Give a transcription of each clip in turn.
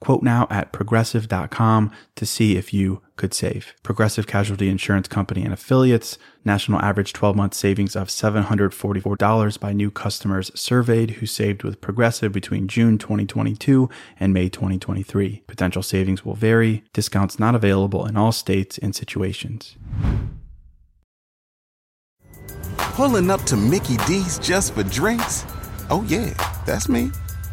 Quote now at progressive.com to see if you could save. Progressive Casualty Insurance Company and affiliates. National average 12 month savings of $744 by new customers surveyed who saved with Progressive between June 2022 and May 2023. Potential savings will vary. Discounts not available in all states and situations. Pulling up to Mickey D's just for drinks? Oh, yeah, that's me.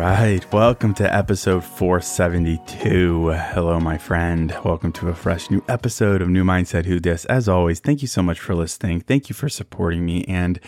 Right, welcome to episode 472. Hello, my friend. Welcome to a fresh new episode of New Mindset Who Dis. As always, thank you so much for listening. Thank you for supporting me. And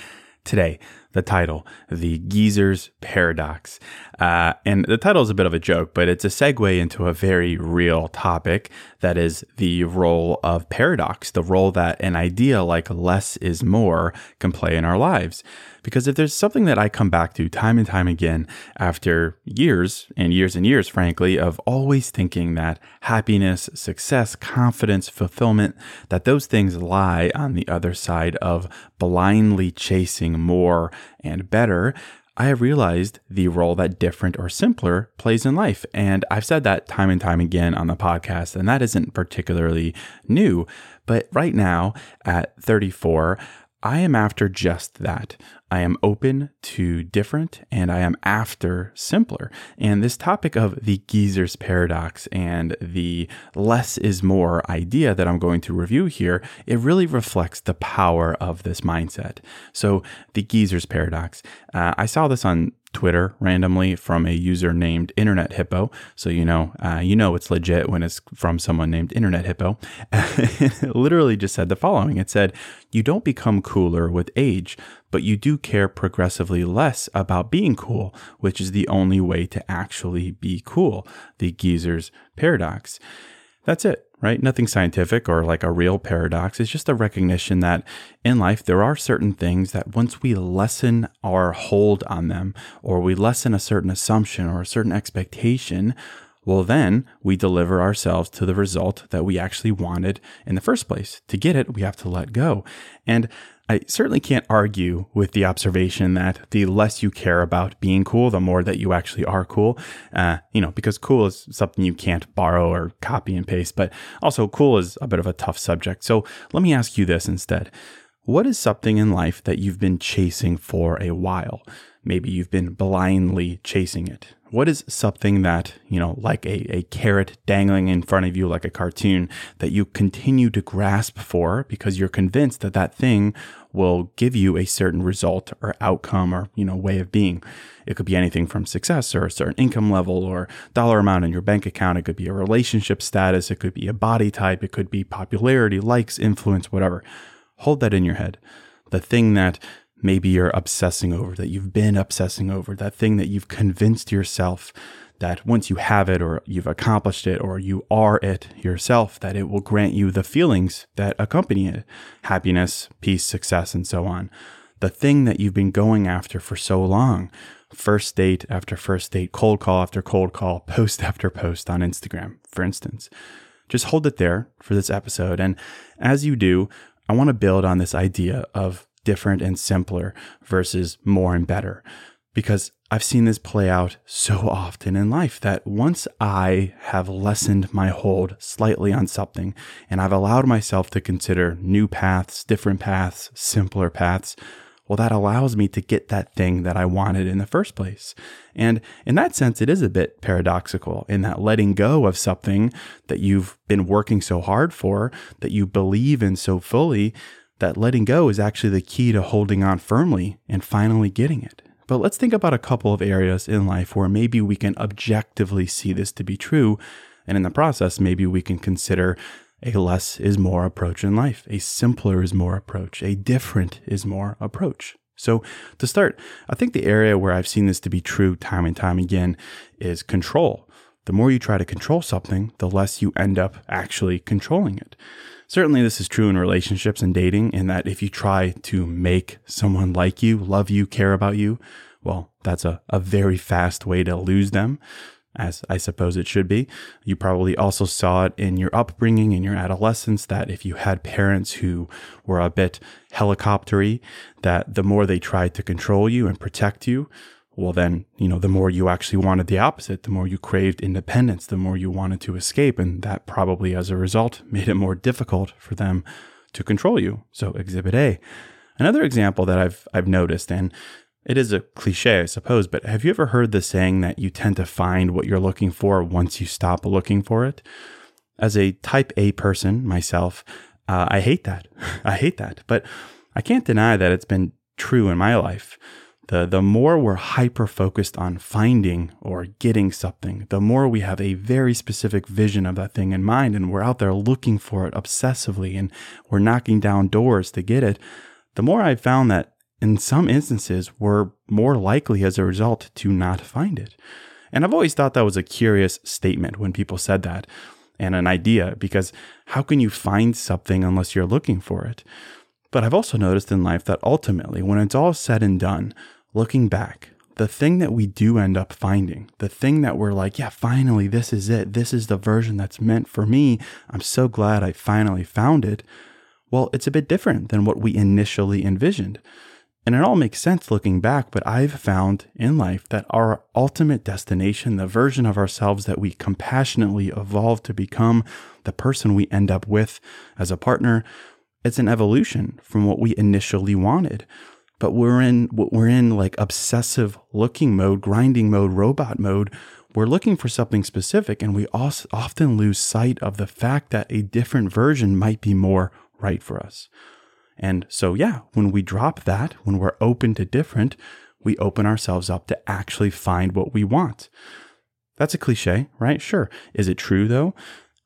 today, the title, The Geezer's Paradox. Uh, and the title is a bit of a joke, but it's a segue into a very real topic that is the role of paradox, the role that an idea like less is more can play in our lives. Because if there's something that I come back to time and time again after years and years and years, frankly, of always thinking that happiness, success, confidence, fulfillment, that those things lie on the other side of blindly chasing more and better, I have realized the role that different or simpler plays in life. And I've said that time and time again on the podcast, and that isn't particularly new. But right now at 34, I am after just that. I am open to different and I am after simpler. And this topic of the geezer's paradox and the less is more idea that I'm going to review here, it really reflects the power of this mindset. So, the geezer's paradox. Uh, I saw this on Twitter randomly from a user named Internet Hippo. So you know, uh, you know it's legit when it's from someone named Internet Hippo. it literally just said the following: It said, "You don't become cooler with age, but you do care progressively less about being cool, which is the only way to actually be cool." The geezer's paradox. That's it right? Nothing scientific or like a real paradox. It's just a recognition that in life, there are certain things that once we lessen our hold on them, or we lessen a certain assumption or a certain expectation, well, then we deliver ourselves to the result that we actually wanted in the first place. To get it, we have to let go. And I certainly can't argue with the observation that the less you care about being cool, the more that you actually are cool. Uh, you know, because cool is something you can't borrow or copy and paste, but also cool is a bit of a tough subject. So let me ask you this instead. What is something in life that you've been chasing for a while? Maybe you've been blindly chasing it. What is something that, you know, like a, a carrot dangling in front of you like a cartoon that you continue to grasp for because you're convinced that that thing will give you a certain result or outcome or, you know, way of being? It could be anything from success or a certain income level or dollar amount in your bank account. It could be a relationship status. It could be a body type. It could be popularity, likes, influence, whatever. Hold that in your head. The thing that maybe you're obsessing over, that you've been obsessing over, that thing that you've convinced yourself that once you have it or you've accomplished it or you are it yourself, that it will grant you the feelings that accompany it happiness, peace, success, and so on. The thing that you've been going after for so long, first date after first date, cold call after cold call, post after post on Instagram, for instance. just hold it there for this episode. And as you do, I want to build on this idea of different and simpler versus more and better because I've seen this play out so often in life that once I have lessened my hold slightly on something and I've allowed myself to consider new paths, different paths, simpler paths, well, that allows me to get that thing that I wanted in the first place. And in that sense, it is a bit paradoxical in that letting go of something that you've been working so hard for, that you believe in so fully, that letting go is actually the key to holding on firmly and finally getting it. But let's think about a couple of areas in life where maybe we can objectively see this to be true. And in the process, maybe we can consider a less is more approach in life, a simpler is more approach, a different is more approach. So, to start, I think the area where I've seen this to be true time and time again is control. The more you try to control something, the less you end up actually controlling it. Certainly, this is true in relationships and dating, in that if you try to make someone like you, love you, care about you, well, that's a, a very fast way to lose them as I suppose it should be. You probably also saw it in your upbringing, in your adolescence, that if you had parents who were a bit helicoptery, that the more they tried to control you and protect you, well, then, you know, the more you actually wanted the opposite, the more you craved independence, the more you wanted to escape. And that probably as a result made it more difficult for them to control you. So, exhibit A. Another example that I've, I've noticed, and it is a cliche, I suppose, but have you ever heard the saying that you tend to find what you're looking for once you stop looking for it? As a type A person myself, uh, I hate that. I hate that. But I can't deny that it's been true in my life. The, the more we're hyper focused on finding or getting something, the more we have a very specific vision of that thing in mind and we're out there looking for it obsessively and we're knocking down doors to get it, the more I've found that in some instances, we're more likely as a result to not find it. And I've always thought that was a curious statement when people said that and an idea, because how can you find something unless you're looking for it? But I've also noticed in life that ultimately, when it's all said and done, looking back, the thing that we do end up finding, the thing that we're like, yeah, finally, this is it. This is the version that's meant for me. I'm so glad I finally found it. Well, it's a bit different than what we initially envisioned. And it all makes sense looking back, but I've found in life that our ultimate destination, the version of ourselves that we compassionately evolve to become, the person we end up with as a partner, it's an evolution from what we initially wanted. But we're in we're in like obsessive looking mode, grinding mode, robot mode. We're looking for something specific, and we often lose sight of the fact that a different version might be more right for us. And so, yeah, when we drop that, when we're open to different, we open ourselves up to actually find what we want. That's a cliche, right? Sure. Is it true though?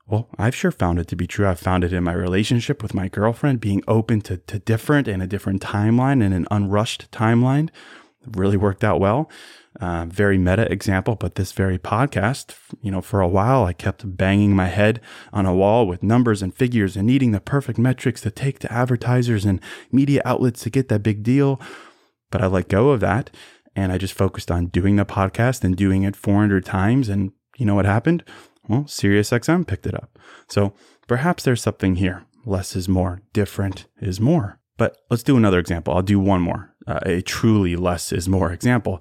Well, I've sure found it to be true. I've found it in my relationship with my girlfriend, being open to, to different and a different timeline and an unrushed timeline. really worked out well. Uh, very meta example, but this very podcast, you know, for a while I kept banging my head on a wall with numbers and figures and needing the perfect metrics to take to advertisers and media outlets to get that big deal. But I let go of that and I just focused on doing the podcast and doing it 400 times. And you know what happened? Well, SiriusXM picked it up. So perhaps there's something here. Less is more, different is more. But let's do another example. I'll do one more, uh, a truly less is more example.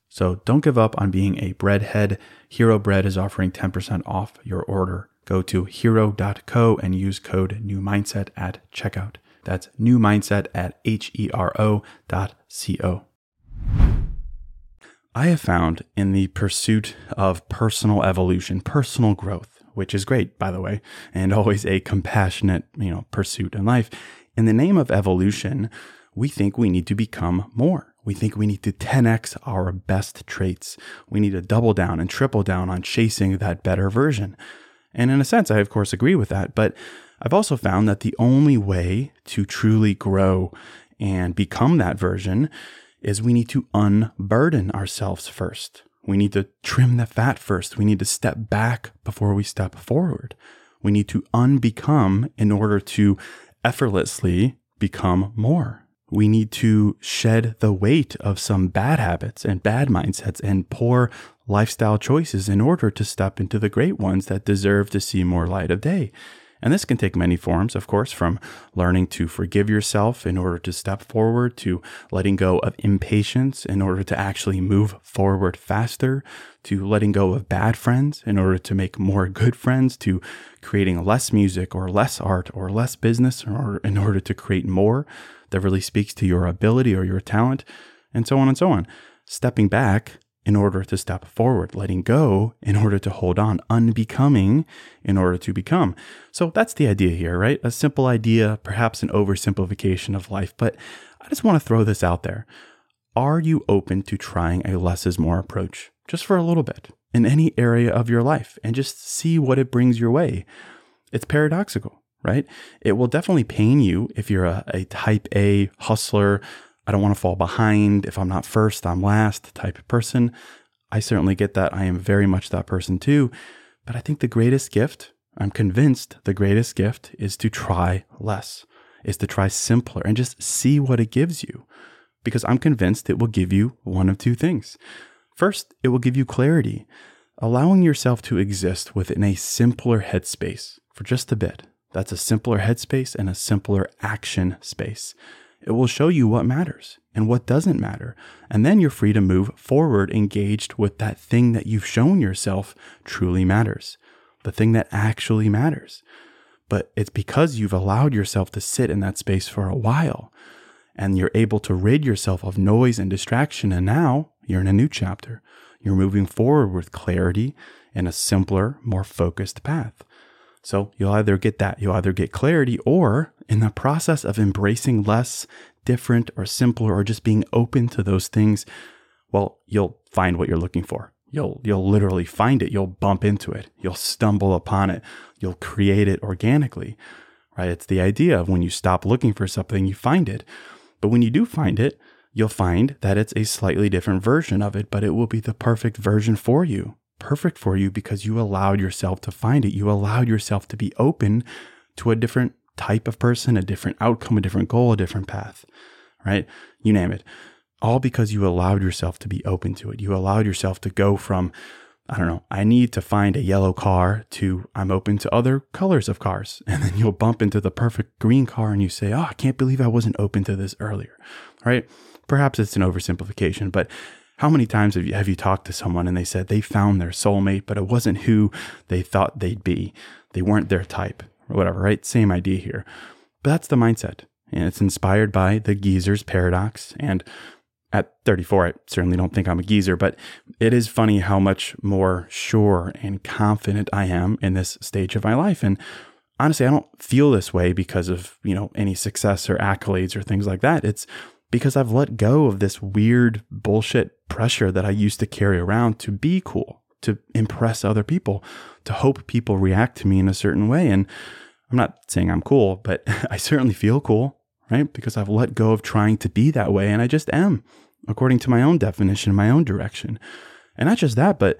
So don't give up on being a breadhead. Hero Bread is offering 10% off your order. Go to hero.co and use code new mindset at checkout. That's new mindset at H E R O dot. I have found in the pursuit of personal evolution, personal growth, which is great, by the way, and always a compassionate, you know, pursuit in life. In the name of evolution, we think we need to become more. We think we need to 10x our best traits. We need to double down and triple down on chasing that better version. And in a sense, I of course agree with that, but I've also found that the only way to truly grow and become that version is we need to unburden ourselves first. We need to trim the fat first. We need to step back before we step forward. We need to unbecome in order to effortlessly become more. We need to shed the weight of some bad habits and bad mindsets and poor lifestyle choices in order to step into the great ones that deserve to see more light of day. And this can take many forms, of course, from learning to forgive yourself in order to step forward, to letting go of impatience in order to actually move forward faster, to letting go of bad friends in order to make more good friends, to creating less music or less art or less business or in order to create more that really speaks to your ability or your talent, and so on and so on. Stepping back in order to step forward, letting go in order to hold on, unbecoming in order to become. So that's the idea here, right? A simple idea, perhaps an oversimplification of life, but I just want to throw this out there. Are you open to trying a less is more approach just for a little bit in any area of your life and just see what it brings your way? It's paradoxical, right? It will definitely pain you if you're a, a type A hustler I don't want to fall behind. If I'm not first, I'm last type of person. I certainly get that. I am very much that person too. But I think the greatest gift, I'm convinced the greatest gift is to try less, is to try simpler and just see what it gives you. Because I'm convinced it will give you one of two things. First, it will give you clarity, allowing yourself to exist within a simpler headspace for just a bit. That's a simpler headspace and a simpler action space. It will show you what matters and what doesn't matter. And then you're free to move forward, engaged with that thing that you've shown yourself truly matters, the thing that actually matters. But it's because you've allowed yourself to sit in that space for a while and you're able to rid yourself of noise and distraction. And now you're in a new chapter. You're moving forward with clarity and a simpler, more focused path. So you'll either get that, you'll either get clarity, or in the process of embracing less, different, or simpler, or just being open to those things, well, you'll find what you're looking for. You'll you'll literally find it. You'll bump into it. You'll stumble upon it. You'll create it organically. Right? It's the idea of when you stop looking for something, you find it. But when you do find it, you'll find that it's a slightly different version of it, but it will be the perfect version for you perfect for you because you allowed yourself to find it. You allowed yourself to be open to a different type of person, a different outcome, a different goal, a different path, right? You name it. All because you allowed yourself to be open to it. You allowed yourself to go from, I don't know, I need to find a yellow car to I'm open to other colors of cars. And then you'll bump into the perfect green car and you say, oh, I can't believe I wasn't open to this earlier, right? Perhaps it's an oversimplification, but How many times have you, have you talked to someone and they said they found their soulmate, but it wasn't who they thought they'd be? They weren't their type or whatever, right? Same idea here. But that's the mindset. And it's inspired by the geezer's paradox. And at 34, I certainly don't think I'm a geezer, but it is funny how much more sure and confident I am in this stage of my life. And honestly, I don't feel this way because of, you know, any success or accolades or things like that. It's because I've let go of this weird bullshit pressure that I used to carry around to be cool, to impress other people, to hope people react to me in a certain way. And I'm not saying I'm cool, but I certainly feel cool, right? Because I've let go of trying to be that way and I just am, according to my own definition, my own direction. And not just that, but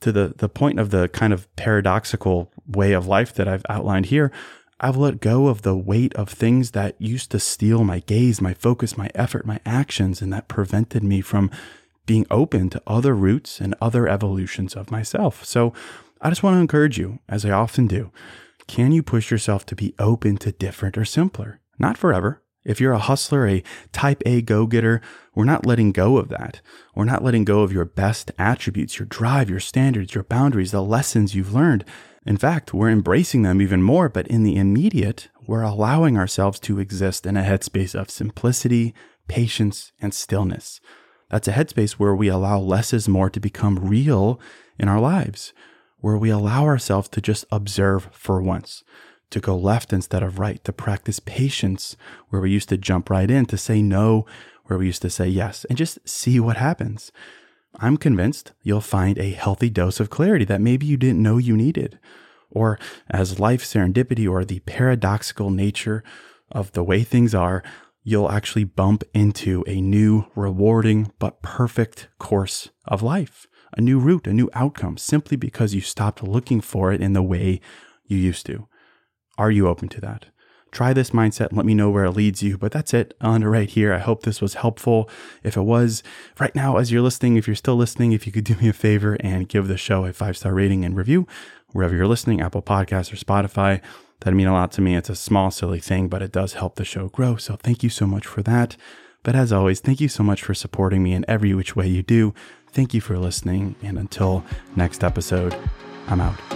to the, the point of the kind of paradoxical way of life that I've outlined here, I've let go of the weight of things that used to steal my gaze, my focus, my effort, my actions, and that prevented me from being open to other routes and other evolutions of myself. So I just want to encourage you, as I often do, can you push yourself to be open to different or simpler? Not forever. If you're a hustler, a type A go getter, we're not letting go of that. We're not letting go of your best attributes, your drive, your standards, your boundaries, the lessons you've learned. In fact, we're embracing them even more, but in the immediate, we're allowing ourselves to exist in a headspace of simplicity, patience, and stillness. That's a headspace where we allow less is more to become real in our lives, where we allow ourselves to just observe for once, to go left instead of right, to practice patience where we used to jump right in, to say no where we used to say yes, and just see what happens. I'm convinced you'll find a healthy dose of clarity that maybe you didn't know you needed. Or as life serendipity or the paradoxical nature of the way things are, you'll actually bump into a new, rewarding, but perfect course of life, a new route, a new outcome, simply because you stopped looking for it in the way you used to. Are you open to that? Try this mindset and let me know where it leads you. But that's it on right here. I hope this was helpful. If it was, right now, as you're listening, if you're still listening, if you could do me a favor and give the show a five star rating and review wherever you're listening, Apple Podcasts or Spotify. That'd mean a lot to me. It's a small, silly thing, but it does help the show grow. So thank you so much for that. But as always, thank you so much for supporting me in every which way you do. Thank you for listening. And until next episode, I'm out.